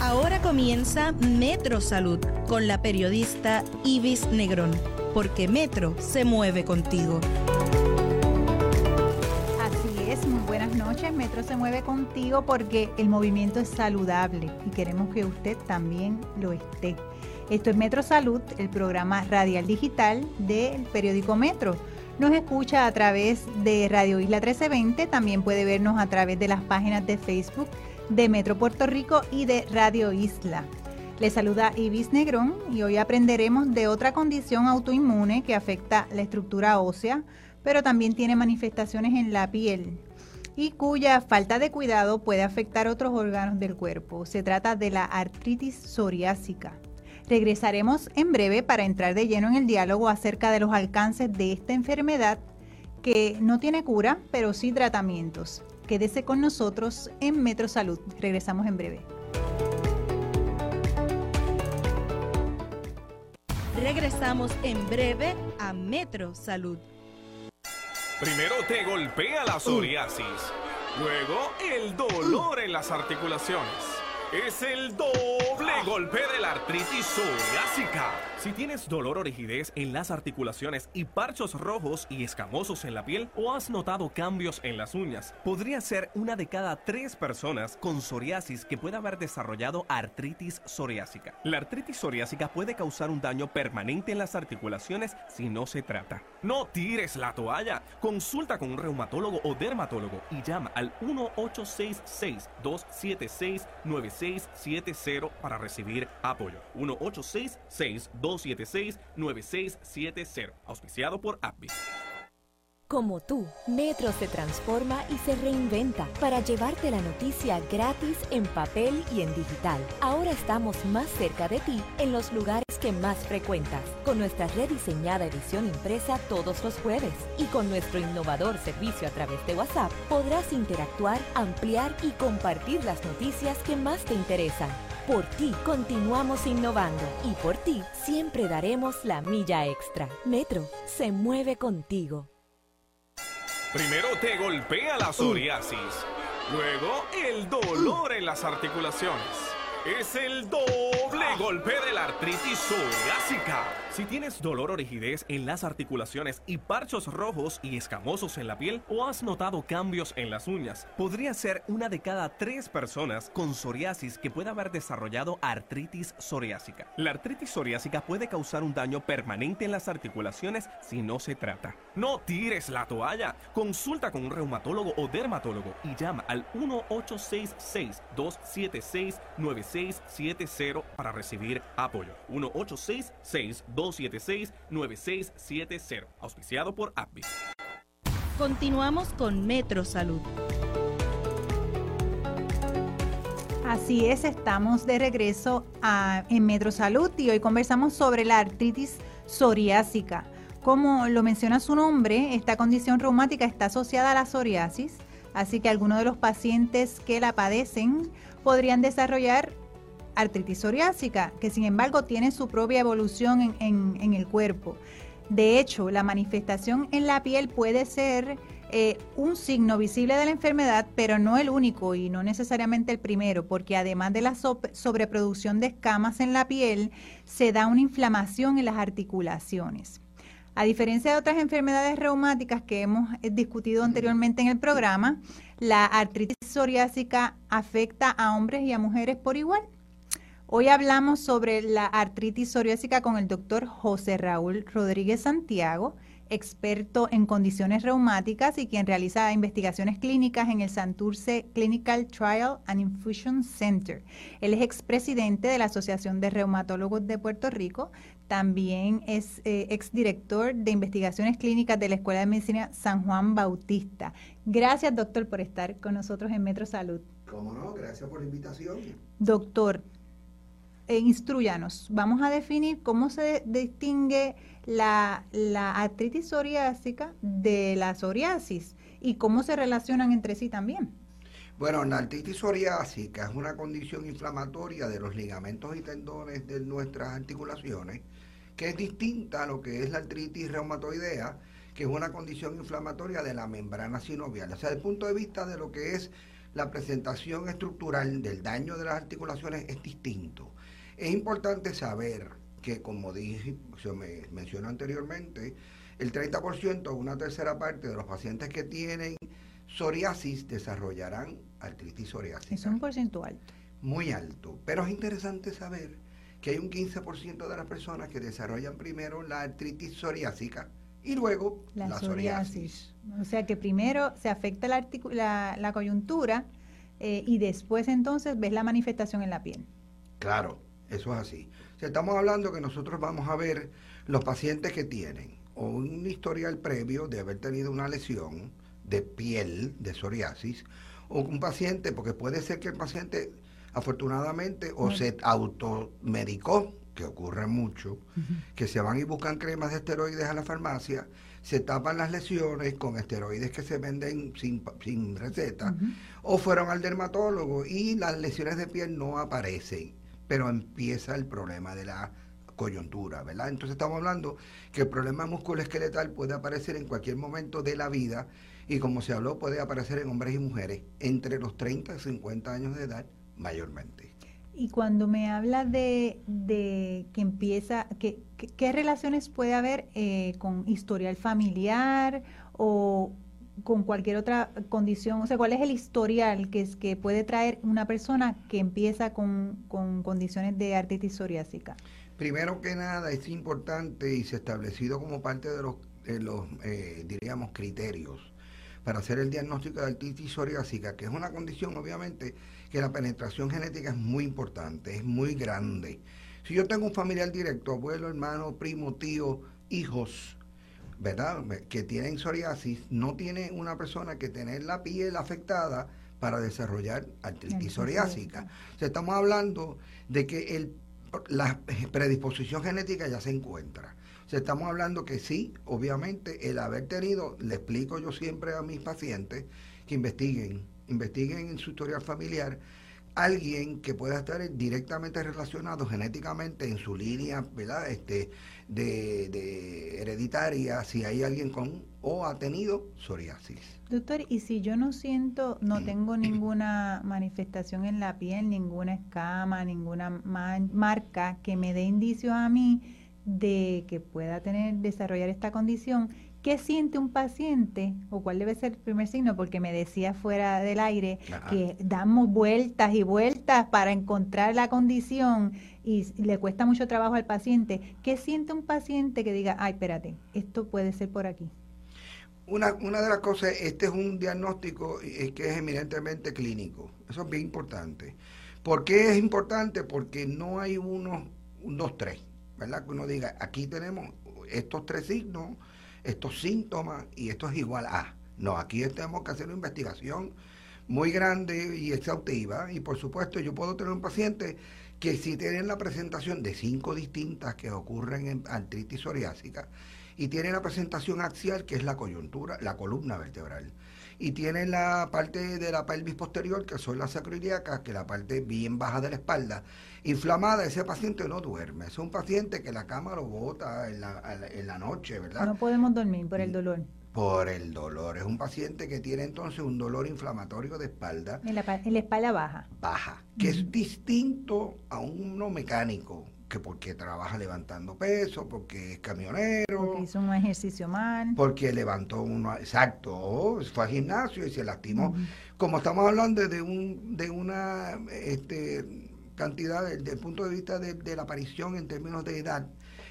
Ahora comienza Metro Salud con la periodista Ibis Negrón, porque Metro se mueve contigo. Así es, muy buenas noches. Metro se mueve contigo porque el movimiento es saludable y queremos que usted también lo esté. Esto es Metro Salud, el programa radial digital del periódico Metro. Nos escucha a través de Radio Isla 1320, también puede vernos a través de las páginas de Facebook de Metro Puerto Rico y de Radio Isla. Les saluda Ibis Negrón y hoy aprenderemos de otra condición autoinmune que afecta la estructura ósea, pero también tiene manifestaciones en la piel y cuya falta de cuidado puede afectar otros órganos del cuerpo. Se trata de la artritis psoriásica. Regresaremos en breve para entrar de lleno en el diálogo acerca de los alcances de esta enfermedad que no tiene cura, pero sí tratamientos. Quédese con nosotros en Metro Salud. Regresamos en breve. Regresamos en breve a Metro Salud. Primero te golpea la psoriasis, luego el dolor en las articulaciones es el doble golpe de la artritis psoriásica. Si tienes dolor o rigidez en las articulaciones y parchos rojos y escamosos en la piel o has notado cambios en las uñas, podría ser una de cada tres personas con psoriasis que pueda haber desarrollado artritis psoriásica. La artritis psoriásica puede causar un daño permanente en las articulaciones si no se trata. No tires la toalla. Consulta con un reumatólogo o dermatólogo y llama al 1866 276 96 9670 para recibir apoyo. 1-866-276-9670. Auspiciado por APBI. Como tú, Metro se transforma y se reinventa para llevarte la noticia gratis en papel y en digital. Ahora estamos más cerca de ti en los lugares que más frecuentas, con nuestra rediseñada edición impresa todos los jueves y con nuestro innovador servicio a través de WhatsApp podrás interactuar, ampliar y compartir las noticias que más te interesan. Por ti continuamos innovando y por ti siempre daremos la milla extra. Metro se mueve contigo. Primero te golpea la psoriasis, luego el dolor en las articulaciones es el doble golpe de la artritis psoriásica. Si tienes dolor o rigidez en las articulaciones y parchos rojos y escamosos en la piel o has notado cambios en las uñas, podría ser una de cada tres personas con psoriasis que pueda haber desarrollado artritis psoriásica. La artritis psoriásica puede causar un daño permanente en las articulaciones si no se trata. No tires la toalla. Consulta con un reumatólogo o dermatólogo y llama al 1866 276 96 9670 para recibir apoyo. 1-866-276-9670. Auspiciado por APBI. Continuamos con Metro Salud. Así es, estamos de regreso a, en Metro Salud y hoy conversamos sobre la artritis psoriásica. Como lo menciona su nombre, esta condición reumática está asociada a la psoriasis, así que algunos de los pacientes que la padecen podrían desarrollar artritis psoriásica, que sin embargo tiene su propia evolución en, el cuerpo. De hecho, la manifestación en la piel puede ser eh, un signo visible de la enfermedad, pero no el único y no necesariamente el primero, porque además de la sobreproducción de escamas en la piel, se da una inflamación en las articulaciones. A diferencia de otras enfermedades reumáticas que hemos eh, discutido anteriormente en el programa, la artritis psoriásica afecta a hombres y a mujeres por igual. Hoy hablamos sobre la artritis psoriásica con el doctor José Raúl Rodríguez Santiago, experto en condiciones reumáticas y quien realiza investigaciones clínicas en el Santurce Clinical Trial and Infusion Center. Él es expresidente de la Asociación de Reumatólogos de Puerto Rico, también es eh, exdirector de investigaciones clínicas de la Escuela de Medicina San Juan Bautista. Gracias, doctor, por estar con nosotros en Metro Salud. Cómo no, gracias por la invitación. Doctor, eh, instruyanos. Vamos a definir cómo se distingue la, artritis psoriásica de la psoriasis y cómo se relacionan entre sí también. Bueno, la artritis psoriásica es una condición inflamatoria de los ligamentos y tendones de nuestras articulaciones que es distinta a lo que es la artritis reumatoidea, que es una condición inflamatoria de la membrana sinovial. O sea, desde el punto de vista de lo que es la presentación estructural del daño de las articulaciones es distinto. Es importante saber que, como dije, se me mencionó anteriormente, el 30%, una tercera parte de los pacientes que tienen psoriasis desarrollarán artritis psoriásica. Es un porcentaje alto. Muy alto. Pero es interesante saber que hay un 15% de las personas que desarrollan primero la artritis psoriásica y luego la, psoriasis. O sea que primero se afecta la, la, coyuntura eh, y después entonces ves la manifestación en la piel. Claro, eso es así. estamos hablando que nosotros vamos a ver los pacientes que tienen un historial previo de haber tenido una lesión de piel, de psoriasis, o un paciente, porque puede ser que el paciente afortunadamente o se automedicó, que ocurre mucho, que se van y buscan cremas de esteroides a la farmacia, se tapan las lesiones con esteroides que se venden sin, sin receta, o fueron al dermatólogo y las lesiones de piel no aparecen, pero empieza el problema de la coyuntura, ¿verdad? Entonces estamos hablando que el problema musculoesqueletal puede aparecer en cualquier momento de la vida y como se habló puede aparecer en hombres y mujeres entre los 30 y 50 años de edad mayormente. Y cuando me habla de, que empieza, ¿qué relaciones puede haber eh, con historial familiar o con cualquier otra condición? O sea, ¿cuál es el historial que, es, que puede traer una persona que empieza con, con condiciones de artritis psoriásica? Primero que nada, es importante y se ha establecido como parte de los, los eh, diríamos, criterios para hacer el diagnóstico de artritis psoriásica, que es una condición, obviamente, que la penetración genética es muy importante, es muy grande. Si yo tengo un familiar directo, abuelo, hermano, primo, tío, hijos, ¿verdad? Que tienen psoriasis, no tiene una persona que tener la piel afectada para desarrollar artritis psoriásica. O sea, estamos hablando de que el la predisposición genética ya se encuentra. O estamos hablando que sí, obviamente, el haber tenido, le explico yo siempre a mis pacientes que investiguen, investiguen en su historia familiar alguien que pueda estar directamente relacionado genéticamente en su línea ¿verdad? Este, de, hereditaria, si hay alguien con o ha tenido psoriasis. Doctor, y si yo no siento, no tengo ninguna manifestación en la piel, ninguna escama, ninguna marca que me dé indicios a mí de que pueda tener desarrollar esta condición, ¿Qué siente un paciente o cuál debe ser el primer signo? Porque me decía fuera del aire que damos vueltas y vueltas para encontrar la condición y le cuesta mucho trabajo al paciente. ¿Qué siente un paciente que diga, ay, espérate, esto puede ser por aquí? Una, una de las cosas, este es un diagnóstico que es eminentemente clínico. Eso es bien importante. ¿Por qué es importante? Porque no hay uno, un, dos, tres, ¿verdad? Que uno diga, aquí tenemos estos tres signos estos síntomas y esto es igual a. No, aquí tenemos que hacer una investigación muy grande y exhaustiva y por supuesto yo puedo tener un paciente que si tiene la presentación de cinco distintas que ocurren en artritis psoriásica y tiene la presentación axial que es la coyuntura, la columna vertebral y tiene la parte de la pelvis posterior, que son las sacroiliacas, que es la parte bien baja de la espalda, inflamada, ese paciente no duerme. Es un paciente que la cama lo bota en la, en la noche, ¿verdad? No podemos dormir por el dolor. Por el dolor. Es un paciente que tiene entonces un dolor inflamatorio de espalda. En la, en la espalda baja. Baja, que es distinto a uno mecánico que porque trabaja levantando peso, porque es camionero. Porque hizo un ejercicio mal. Porque levantó uno, exacto, fue al gimnasio y se lastimó. Como estamos hablando de, un, de una este, cantidad, desde el punto de vista de, la aparición en términos de edad,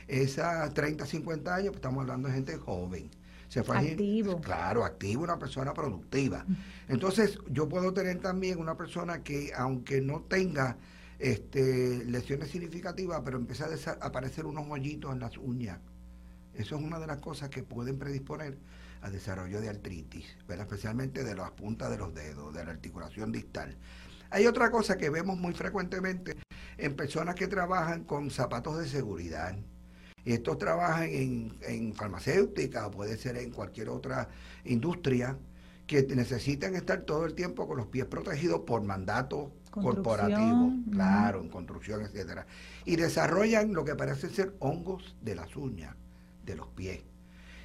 esas 30, 50 años, pues estamos hablando de gente joven. Se fue activo. claro, activo, una persona productiva. Entonces, yo puedo tener también una persona que, aunque no tenga este, lesiones significativas, pero empieza a aparecer unos hoyitos en las uñas. Eso es una de las cosas que pueden predisponer al desarrollo de artritis, especialmente de las puntas de los dedos, de la articulación distal. Hay otra cosa que vemos muy frecuentemente en personas que trabajan con zapatos de seguridad. Y estos trabajan en, en farmacéutica o puede ser en cualquier otra industria que necesitan estar todo el tiempo con los pies protegidos por mandato corporativo, claro, en construcción, etcétera. Y desarrollan lo que parece ser hongos de las uñas, de los pies.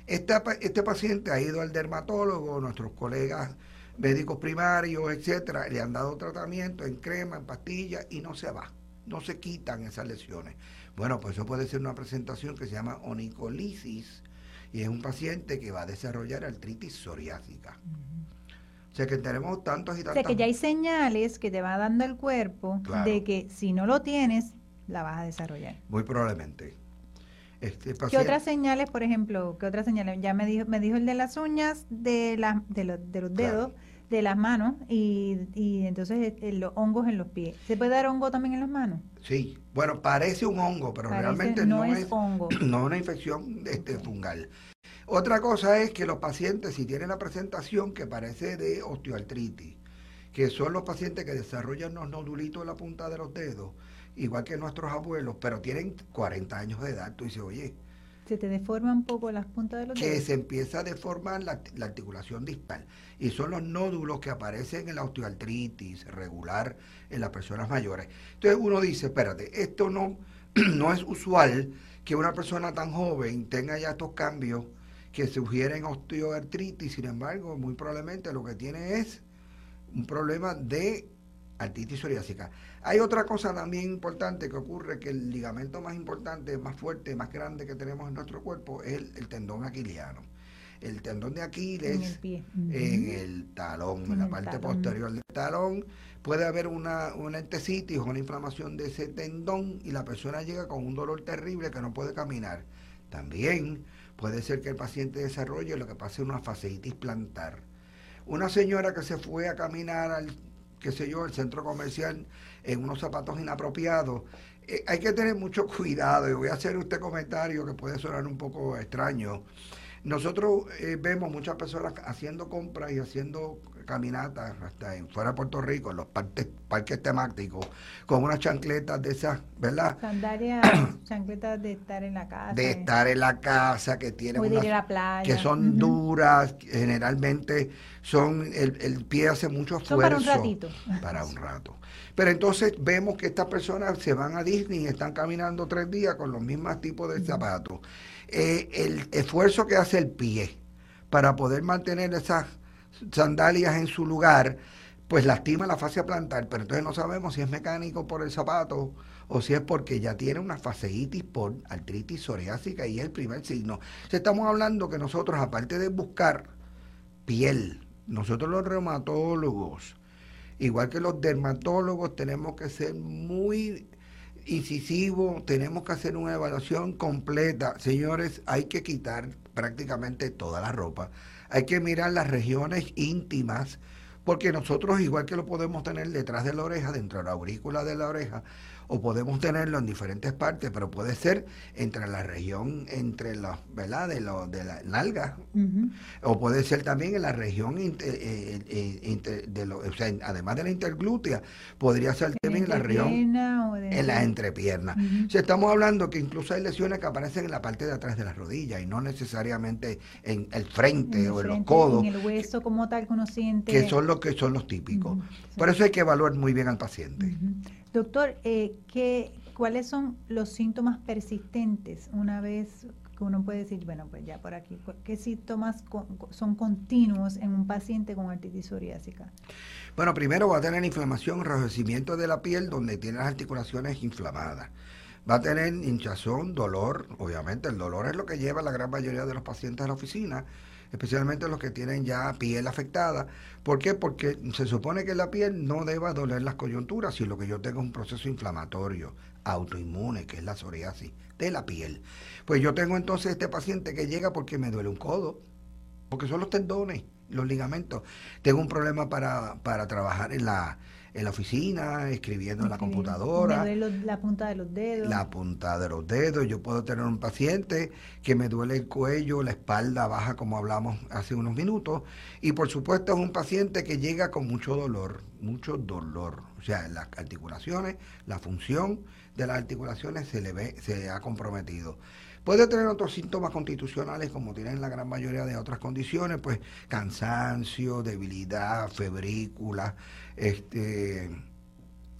este paciente ha ido al dermatólogo, nuestros colegas médicos primarios, etcétera, le han dado tratamiento en crema, en pastillas y no se va, no se quitan esas lesiones. Bueno, pues eso puede ser una presentación que se llama onicolisis y es un paciente que va a desarrollar artritis psoriásica. O sea que tenemos tantos y tantos. O sea que ya hay señales que te va dando el cuerpo de que si no lo tienes, la vas a desarrollar. Muy probablemente. Este ¿Qué otras señales, por ejemplo? ¿Qué otras señales? Ya me dijo, me dijo el de las uñas, de, la, de, los dedos, de las manos y, y entonces eh, los hongos en los pies. ¿Se puede dar hongo también en las manos? Sí, bueno, parece un hongo, pero realmente no, es, hongo. No es una infección este, fungal. Otra cosa es que los pacientes, si tienen la presentación que parece de osteoartritis, que son los pacientes que desarrollan los nodulitos en la punta de los dedos, igual que nuestros abuelos, pero tienen 40 años de edad, tú dices, oye, se te deforma un poco las puntas de los dedos. Que se empieza a deformar la, articulación distal. Y son los nódulos que aparecen en la osteoartritis regular en las personas mayores. Entonces uno dice, espérate, esto no, no es usual que una persona tan joven tenga ya estos cambios que sugieren osteoartritis. Sin embargo, muy probablemente lo que tiene es un problema de artritis psoriásica. Hay otra cosa también importante que ocurre, que el ligamento más importante, más fuerte, más grande que tenemos en nuestro cuerpo es el, tendón aquiliano. El tendón de Aquiles en el, talón, en, la parte posterior del talón, puede haber una, una entesitis o una inflamación de ese tendón y la persona llega con un dolor terrible que no puede caminar. También puede ser que el paciente desarrolle lo que pasa una fasciitis plantar. Una señora que se fue a caminar al qué sé yo, el centro comercial en unos zapatos inapropiados. Eh, hay que tener mucho cuidado y voy a hacer este comentario que puede sonar un poco extraño. Nosotros eh, vemos muchas personas haciendo compras y haciendo caminatas hasta en fuera de Puerto Rico, en los parques, parques temáticos, con unas chancletas de esas, ¿verdad? Sandalias, chancletas de estar en la casa. De estar en la casa, que tienen la playa. que son duras, generalmente son, el, el, pie hace mucho esfuerzo. para un ratito. Para un rato. Pero entonces vemos que estas personas se van a Disney y están caminando tres días con los mismos tipos de zapatos. Eh, el esfuerzo que hace el pie para poder mantener esas sandalias en su lugar, pues lastima la fascia plantar, pero entonces no sabemos si es mecánico por el zapato o si es porque ya tiene una fasciitis por artritis psoriásica y es el primer signo. estamos hablando que nosotros, aparte de buscar piel, nosotros los reumatólogos, igual que los dermatólogos, tenemos que ser muy incisivos, tenemos que hacer una evaluación completa. Señores, hay que quitar prácticamente toda la ropa hay que mirar las regiones íntimas, porque nosotros, igual que lo podemos tener detrás de la oreja, dentro de la aurícula de la oreja, o podemos tenerlo en diferentes partes, pero puede ser entre la región, entre los, ¿verdad? De, lo, de la nalga, o puede ser también en la región, eh, eh, eh, de lo, o sea, además de la interglútea, podría ser también en la región, en las entrepiernas. estamos hablando que incluso hay lesiones que aparecen en la parte de atrás de las rodillas y no necesariamente en el frente o en los codos. En el hueso como tal. Que son los que son los típicos. Por eso hay que evaluar muy bien al paciente. Doctor, eh, ¿qué, ¿cuáles son los síntomas persistentes una vez que uno puede decir, bueno, pues ya por aquí, ¿qué síntomas son continuos en un paciente con artritis psoriásica? Bueno, primero va a tener inflamación, enrojecimiento de la piel donde tiene las articulaciones inflamadas. Va a tener hinchazón, dolor, obviamente el dolor es lo que lleva a la gran mayoría de los pacientes a la oficina, especialmente los que tienen ya piel afectada. ¿Por qué? Porque se supone que la piel no deba doler las coyunturas si lo que yo tengo es un proceso inflamatorio, autoinmune, que es la psoriasis de la piel. Pues yo tengo entonces este paciente que llega porque me duele un codo, porque son los tendones, los ligamentos. Tengo un problema para, para trabajar en la en la oficina, escribiendo en la computadora. Me duele la punta de los dedos. La punta de los dedos. Yo puedo tener un paciente que me duele el cuello, la espalda baja, como hablamos hace unos minutos. Y por supuesto es un paciente que llega con mucho dolor, mucho dolor. O sea, las articulaciones, la función de las articulaciones se le ve, se ha comprometido. Puede tener otros síntomas constitucionales como tienen la gran mayoría de otras condiciones, pues cansancio, debilidad, febrícula, este,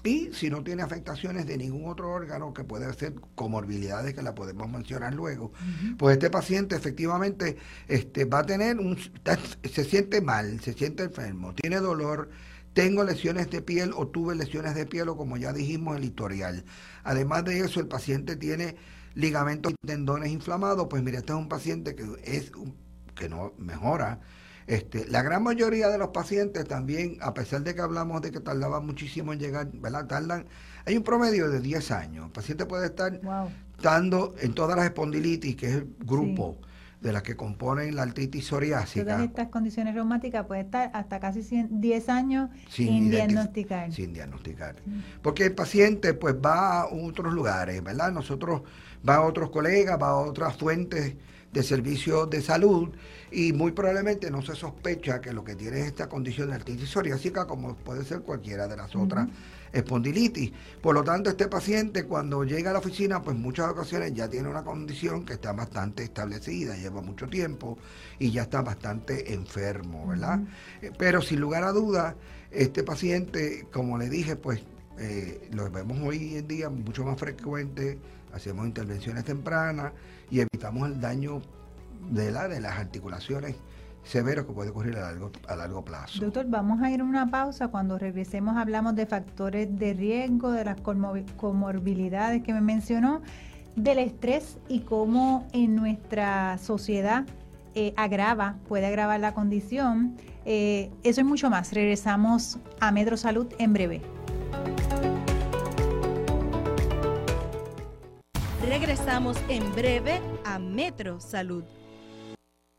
y si no tiene afectaciones de ningún otro órgano que puede ser comorbilidades que la podemos mencionar luego, pues este paciente efectivamente este, va a tener un, se siente mal, se siente enfermo, tiene dolor, tengo lesiones de piel o tuve lesiones de piel o como ya dijimos el historial. Además de eso, el paciente tiene ligamentos y tendones inflamados, pues mira, este es un paciente que es que no mejora este, la gran mayoría de los pacientes también, a pesar de que hablamos de que tardaba muchísimo en llegar, ¿verdad? Tardan, hay un promedio de 10 años. El paciente puede estar dando en todas las espondilitis, que es el grupo de las que componen la artritis psoriásica. Todas estas condiciones reumáticas puede estar hasta casi 10 años sin, diagnosticar. Sin diagnosticar. Porque el paciente pues va a otros lugares, ¿verdad? Nosotros va a otros colegas, va a otras fuentes de servicios de salud y muy probablemente no se sospecha que lo que tiene es esta condición de artritis psoriásica como puede ser cualquiera de las otras espondilitis. Por lo tanto, este paciente cuando llega a la oficina, pues muchas ocasiones ya tiene una condición que está bastante establecida, lleva mucho tiempo y ya está bastante enfermo, ¿verdad? Eh, pero sin lugar a dudas, este paciente, como le dije, pues eh, lo vemos hoy en día mucho más frecuente, hacemos intervenciones tempranas y evitamos el daño de, la, de las articulaciones severos que puede ocurrir a largo, a largo plazo. Doctor, vamos a ir a una pausa. Cuando regresemos hablamos de factores de riesgo, de las comorbilidades que me mencionó, del estrés y cómo en nuestra sociedad eh, agrava, puede agravar la condición. Eh, eso y mucho más. Regresamos a Metro Salud en breve. Regresamos en breve a Metro Salud.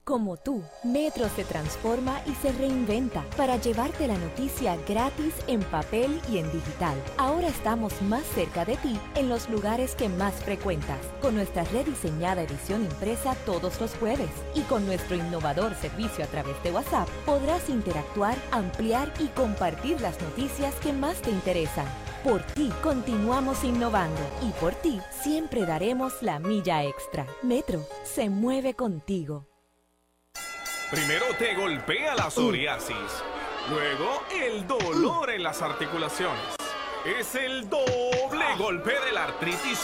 Como tú, Metro se transforma y se reinventa para llevarte la noticia gratis en papel y en digital. Ahora estamos más cerca de ti en los lugares que más frecuentas, con nuestra rediseñada edición impresa todos los jueves y con nuestro innovador servicio a través de WhatsApp podrás interactuar, ampliar y compartir las noticias que más te interesan. Por ti continuamos innovando y por ti siempre daremos la milla extra. Metro se mueve contigo. Primero te golpea la psoriasis, luego el dolor en las articulaciones. Es el doble golpe de la artritis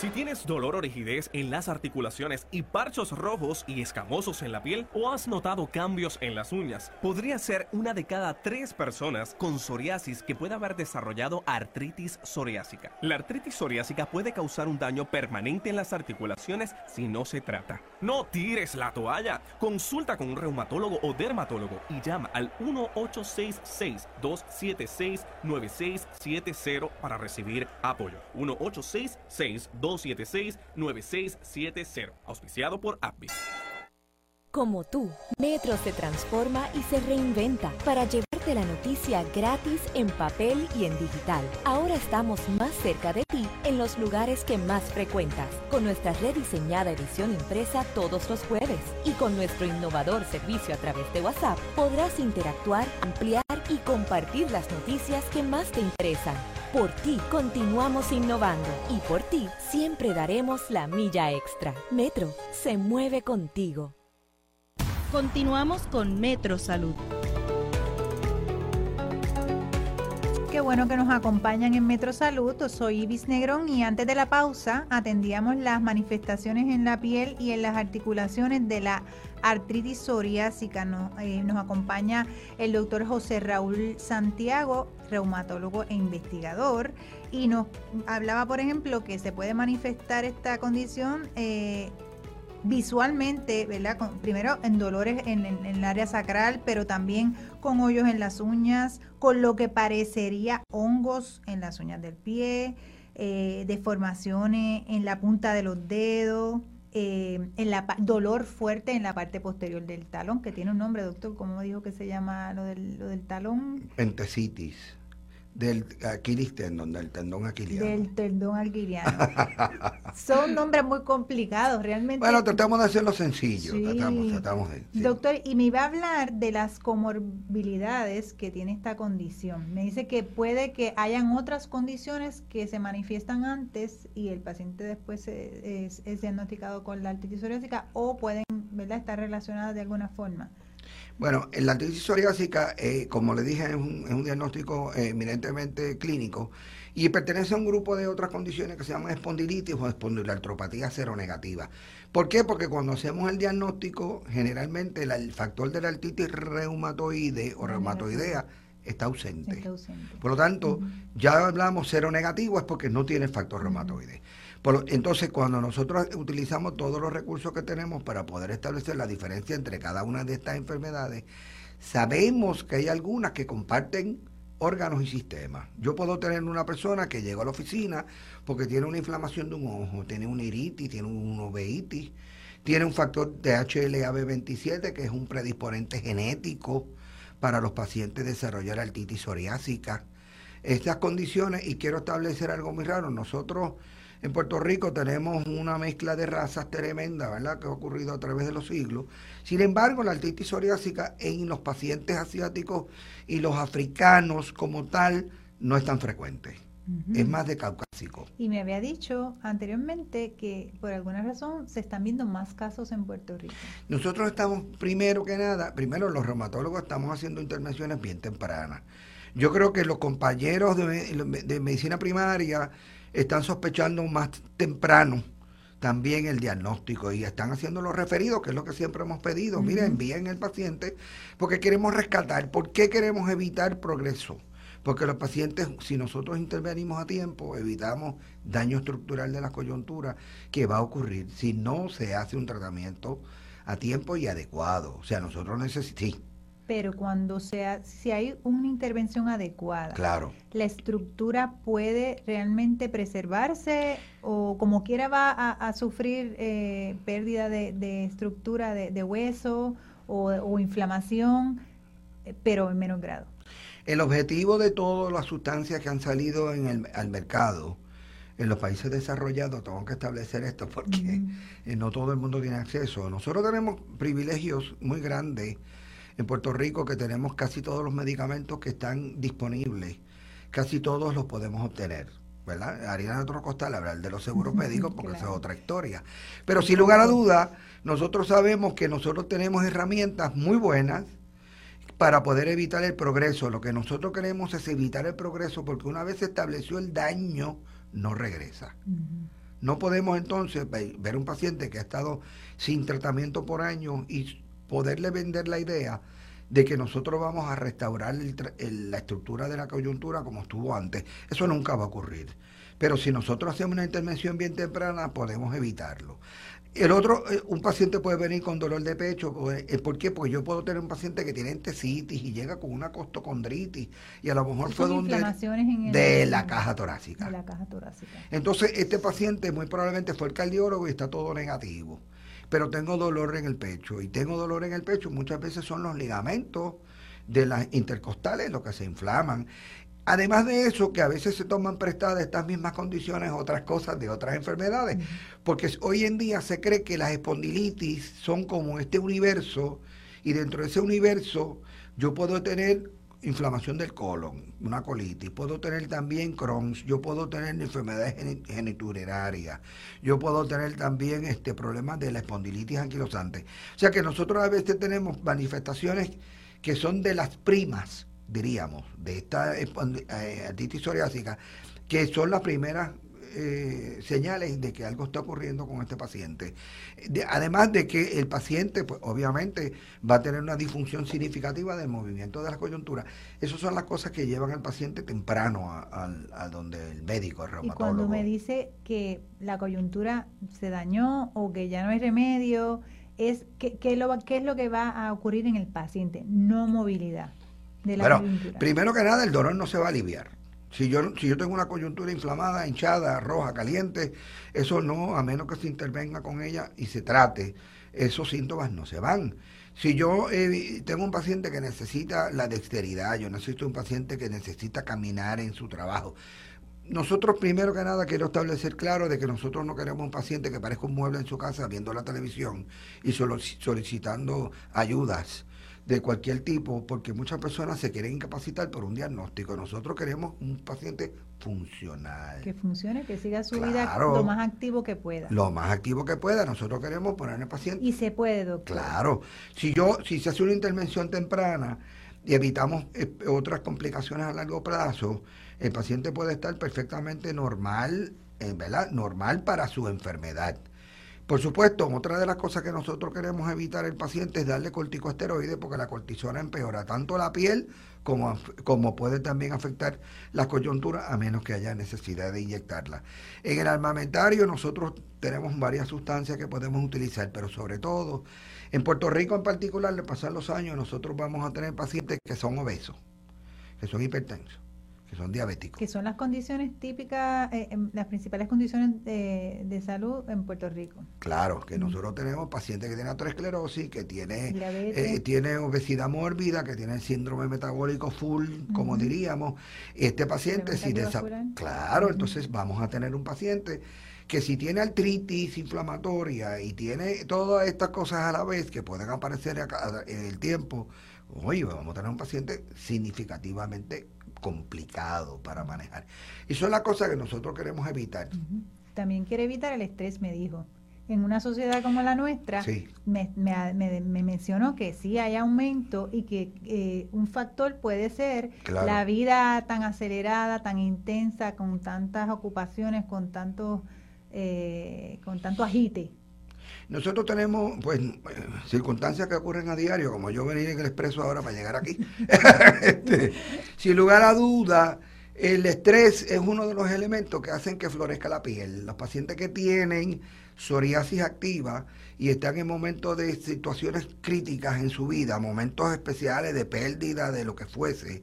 Si tienes dolor o rigidez en las articulaciones y parchos rojos y escamosos en la piel o has notado cambios en las uñas, podría ser una de cada tres personas con psoriasis que pueda haber desarrollado artritis psoriásica. La artritis psoriásica puede causar un daño permanente en las articulaciones si no se trata. No tires la toalla. Consulta con un reumatólogo o dermatólogo y llama al 1-866-276-9670 para recibir apoyo. 1-866-276 276-9670. Auspiciado por APBI. Como tú, Metro se transforma y se reinventa para llevarte la noticia gratis en papel y en digital. Ahora estamos más cerca de ti en los lugares que más frecuentas, con nuestra rediseñada edición impresa todos los jueves y con nuestro innovador servicio a través de WhatsApp podrás interactuar, ampliar y compartir las noticias que más te interesan. Por ti continuamos innovando y por ti siempre daremos la milla extra. Metro se mueve contigo. Continuamos con Metro Salud. Bueno que nos acompañan en Metro Salud. Soy Ibis Negrón y antes de la pausa atendíamos las manifestaciones en la piel y en las articulaciones de la artritis psoriásica. Nos, eh, nos acompaña el doctor José Raúl Santiago, reumatólogo e investigador, y nos hablaba, por ejemplo, que se puede manifestar esta condición. Eh, visualmente, ¿verdad? primero en dolores en, el área sacral, pero también con hoyos en las uñas, con lo que parecería hongos en las uñas del pie, eh, deformaciones en la punta de los dedos, eh, en la dolor fuerte en la parte posterior del talón, que tiene un nombre, doctor, ¿cómo dijo que se llama lo del, lo del talón? Pentecitis del Aquilis tendón, del tendón aquiliano. Del tendón aquiliano. Son nombres muy complicados, realmente. Bueno, tratamos de hacerlo sencillo. Tratamos, tratamos de, Doctor, y me iba a hablar de las comorbilidades que tiene esta condición. Me dice que puede que hayan otras condiciones que se manifiestan antes y el paciente después es, diagnosticado con la artritis psoriásica o pueden ¿verdad? estar relacionadas de alguna forma. Bueno, la artritis psoriásica, eh, como le dije, es un, es un diagnóstico eh, eminentemente clínico y pertenece a un grupo de otras condiciones que se llaman espondilitis o espondilartropatía seronegativa. ¿Por qué? Porque cuando hacemos el diagnóstico, generalmente el factor de la artritis reumatoide o reumatoidea está ausente. Por lo tanto, ya hablamos cero negativo es porque no tiene factor reumatoide. Entonces, cuando nosotros utilizamos todos los recursos que tenemos para poder establecer la diferencia entre cada una de estas enfermedades, sabemos que hay algunas que comparten órganos y sistemas. Yo puedo tener una persona que llega a la oficina porque tiene una inflamación de un ojo, tiene una iritis, tiene una uveitis, tiene un factor de HLA-B27 que es un predisponente genético para los pacientes desarrollar artritis psoriásica. Estas condiciones, y quiero establecer algo muy raro, nosotros en Puerto Rico tenemos una mezcla de razas tremenda, ¿verdad?, que ha ocurrido a través de los siglos. Sin embargo, la artritis psoriásica en los pacientes asiáticos y los africanos como tal no es tan frecuente. Es más de caucásico. Y me había dicho anteriormente que por alguna razón se están viendo más casos en Puerto Rico. Nosotros estamos, primero que nada, primero los reumatólogos estamos haciendo intervenciones bien tempranas. Yo creo que los compañeros de, medicina primaria están sospechando más temprano también el diagnóstico y están haciendo los referidos, que es lo que siempre hemos pedido. Mira, envíen el paciente porque queremos rescatar. ¿Por qué queremos evitar progreso? Porque los pacientes, si nosotros intervenimos a tiempo, evitamos daño estructural de la coyuntura que va a ocurrir si no se hace un tratamiento a tiempo y adecuado. O sea, nosotros necesitamos... Pero cuando sea, si hay una intervención adecuada, claro. la estructura puede realmente preservarse o como quiera va a, sufrir eh, pérdida de, estructura de, hueso o inflamación, eh, pero en menos grado. El objetivo de todas las sustancias que han salido en el, al mercado en los países desarrollados, tengo que establecer esto porque eh, no todo el mundo tiene acceso. Nosotros tenemos privilegios muy grandes en Puerto Rico que tenemos casi todos los medicamentos que están disponibles, casi todos los podemos obtener. ¿verdad? Haría de otro costal hablar de los seguros médicos porque esa es otra historia. Pero sin lugar a duda, nosotros sabemos que nosotros tenemos herramientas muy buenas para poder evitar el progreso. Lo que nosotros queremos es evitar el progreso porque una vez se estableció el daño, no regresa. No podemos entonces ver un paciente que ha estado sin tratamiento por años y poderle vender la idea de que nosotros vamos a restaurar la estructura de la coyuntura como estuvo antes. Eso nunca va a ocurrir. Pero si nosotros hacemos una intervención bien temprana, podemos evitarlo. El otro, eh, un paciente puede venir con dolor de pecho. Eh, ¿Por qué? Porque yo puedo tener un paciente que tiene entesitis y llega con una costocondritis y a lo mejor fue donde de la caja torácica. De la caja torácica. Entonces, este paciente muy probablemente fue el cardiólogo y está todo negativo. Pero tengo dolor en el pecho y tengo dolor en el pecho. Muchas veces son los ligamentos de las intercostales los que se inflaman. Además de eso, que a veces se toman prestadas estas mismas condiciones otras cosas de otras enfermedades, porque hoy en día se cree que las espondilitis son como este universo y dentro de ese universo yo puedo tener inflamación del colon, una colitis, puedo tener también Crohn's, yo puedo tener enfermedades geniturinarias, yo puedo tener también este problemas de la espondilitis anquilosante. O sea que nosotros a veces tenemos manifestaciones que son de las primas diríamos, de esta eh, artritis psoriásica, que son las primeras eh, señales de que algo está ocurriendo con este paciente. además de que el paciente, pues obviamente, va a tener una disfunción significativa del movimiento de la coyuntura. Esas son las cosas que llevan al paciente temprano a, donde el médico, el reumatólogo. Y cuando me dice que la coyuntura se dañó o que ya no hay remedio, es ¿qué, lo, ¿qué es lo que va a ocurrir en el paciente? No movilidad bueno, primero que nada, el dolor no se va a aliviar. Si yo, si yo tengo una coyuntura inflamada, hinchada, roja, caliente, eso no, a menos que se intervenga con ella y se trate, esos síntomas no se van. Si yo eh, tengo un paciente que necesita la dexteridad, yo necesito un paciente que necesita caminar en su trabajo. Nosotros, primero que nada, quiero establecer claro de que nosotros no queremos un paciente que parezca un mueble en su casa viendo la televisión y solicitando ayudas de cualquier tipo, porque muchas personas se quieren incapacitar por un diagnóstico. Nosotros queremos un paciente funcional. Que funcione, que siga su vida lo más activo que pueda. Lo más activo que pueda. Nosotros queremos poner al paciente. Y se puede, doctor. Claro. Si yo, si se hace una intervención temprana y evitamos eh, otras complicaciones a largo plazo, el paciente puede estar perfectamente normal, eh, ¿verdad? Normal para su enfermedad. Por supuesto, otra de las cosas que nosotros queremos evitar el paciente es darle corticosteroides porque la cortisona empeora tanto la piel como, como puede también afectar la coyuntura a menos que haya necesidad de inyectarla. En el armamentario nosotros tenemos varias sustancias que podemos utilizar, pero sobre todo en Puerto Rico en particular, le pasan los años, nosotros vamos a tener pacientes que son obesos, que son hipertensos que son diabéticos. Que son las condiciones típicas, eh, em, las principales condiciones de, salud en Puerto Rico. Claro, que nosotros tenemos pacientes que tienen aterosclerosis, que tiene, eh, tiene obesidad mórbida, que tiene síndrome metabólico full, como diríamos. Este paciente, si claro, entonces vamos a tener un paciente que si tiene artritis inflamatoria y tiene todas estas cosas a la vez que pueden aparecer en el tiempo, oye, vamos a tener un paciente significativamente complicado para manejar. Y son las cosas que nosotros queremos evitar. También quiere evitar el estrés, me dijo. En una sociedad como la nuestra, me, mencionó que sí hay aumento y que eh, un factor puede ser la vida tan acelerada, tan intensa, con tantas ocupaciones, con tanto, eh, con tanto agite. Nosotros tenemos, pues, circunstancias que ocurren a diario, como yo venir en el expreso ahora para llegar aquí. Este, sin lugar a duda, el estrés es uno de los elementos que hacen que florezca la piel. Los pacientes que tienen psoriasis activa y están en momentos de situaciones críticas en su vida, momentos especiales de pérdida de lo que fuese,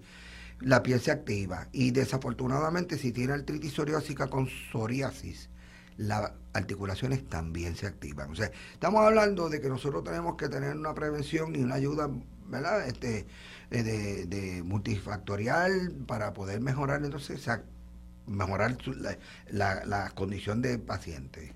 la piel se activa. Y desafortunadamente, si tiene artritis psoriásica con psoriasis, las articulaciones también se activan. O sea, estamos hablando de que nosotros tenemos que tener una prevención y una ayuda, ¿verdad? Este, eh, de, de multifactorial para poder mejorar entonces mejorar la, la, la condición del paciente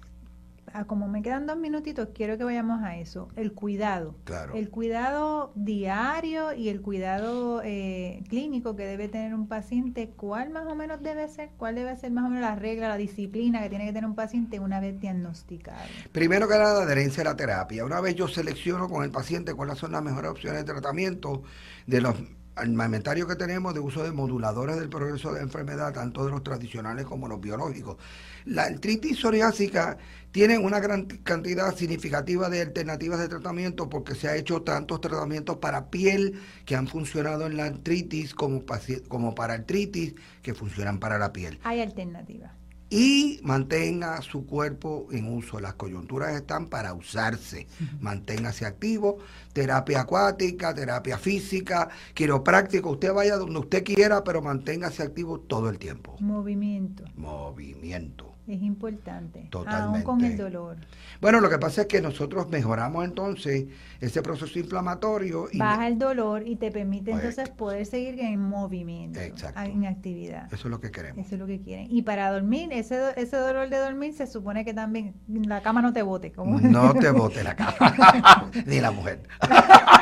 como me quedan dos minutitos, quiero que vayamos a eso. El cuidado. Claro. El cuidado diario y el cuidado eh, clínico que debe tener un paciente. ¿Cuál más o menos debe ser? ¿Cuál debe ser más o menos la regla, la disciplina que tiene que tener un paciente una vez diagnosticado? Primero que nada, adherencia a la terapia. Una vez yo selecciono con el paciente cuáles son las mejores opciones de tratamiento de los armamentarios que tenemos de uso de moduladores del progreso de enfermedad, tanto de los tradicionales como los biológicos. La artritis psoriásica tiene una gran cantidad significativa de alternativas de tratamiento porque se ha hecho tantos tratamientos para piel que han funcionado en la artritis como, como para artritis que funcionan para la piel. Hay alternativas y mantenga su cuerpo en uso. Las coyunturas están para usarse. Manténgase activo. Terapia acuática, terapia física, quiropráctico. Usted vaya donde usted quiera, pero manténgase activo todo el tiempo. Movimiento. Movimiento. Es importante. Totalmente. Aún con el dolor. Bueno, lo que pasa es que nosotros mejoramos entonces ese proceso inflamatorio. Y Baja el dolor y te permite entonces poder seguir en movimiento, en actividad. Eso es lo que queremos. Eso es lo que quieren. Y para dormir, ese, ese dolor de dormir se supone que también la cama no te bote. No te bote la cama, ni la mujer.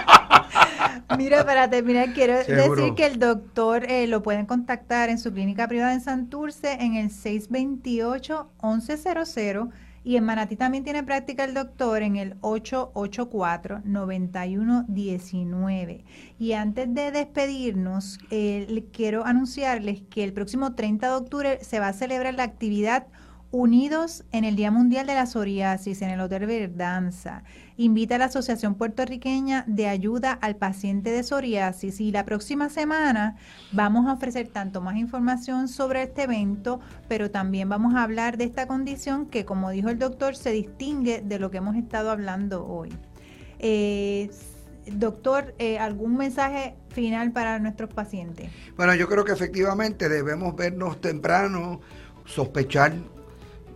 Mira, para terminar, quiero decir que el doctor eh, lo pueden contactar en su clínica privada en Santurce en el 628-1100 y en Manatí también tiene práctica el doctor en el 884-9119. Y antes de despedirnos, eh, quiero anunciarles que el próximo 30 de octubre se va a celebrar la actividad Unidos en el Día Mundial de la Psoriasis en el Hotel Verdanza. Invita a la Asociación Puertorriqueña de Ayuda al Paciente de Psoriasis y la próxima semana vamos a ofrecer tanto más información sobre este evento, pero también vamos a hablar de esta condición que, como dijo el doctor, se distingue de lo que hemos estado hablando hoy. Eh, doctor, eh, ¿algún mensaje final para nuestros pacientes? Bueno, yo creo que efectivamente debemos vernos temprano, sospechar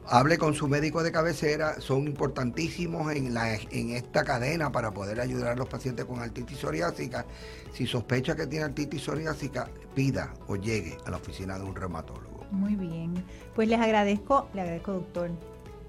hable con su médico de cabecera, son importantísimos en, la, en esta cadena para poder ayudar a los pacientes con artritis psoriásica. Si sospecha que tiene artritis psoriásica, pida o llegue a la oficina de un reumatólogo. Muy bien, pues les agradezco, le agradezco doctor,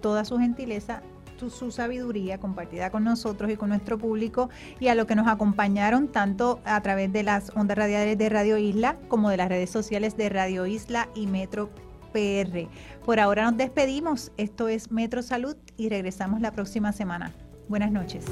toda su gentileza su, sabiduría compartida con nosotros y con nuestro público y a lo que nos acompañaron tanto a través de las ondas radiales de Radio Isla como de las redes sociales de Radio Isla y Metro PR. Por ahora nos despedimos. Esto es Metro Salud y regresamos la próxima semana. Buenas noches.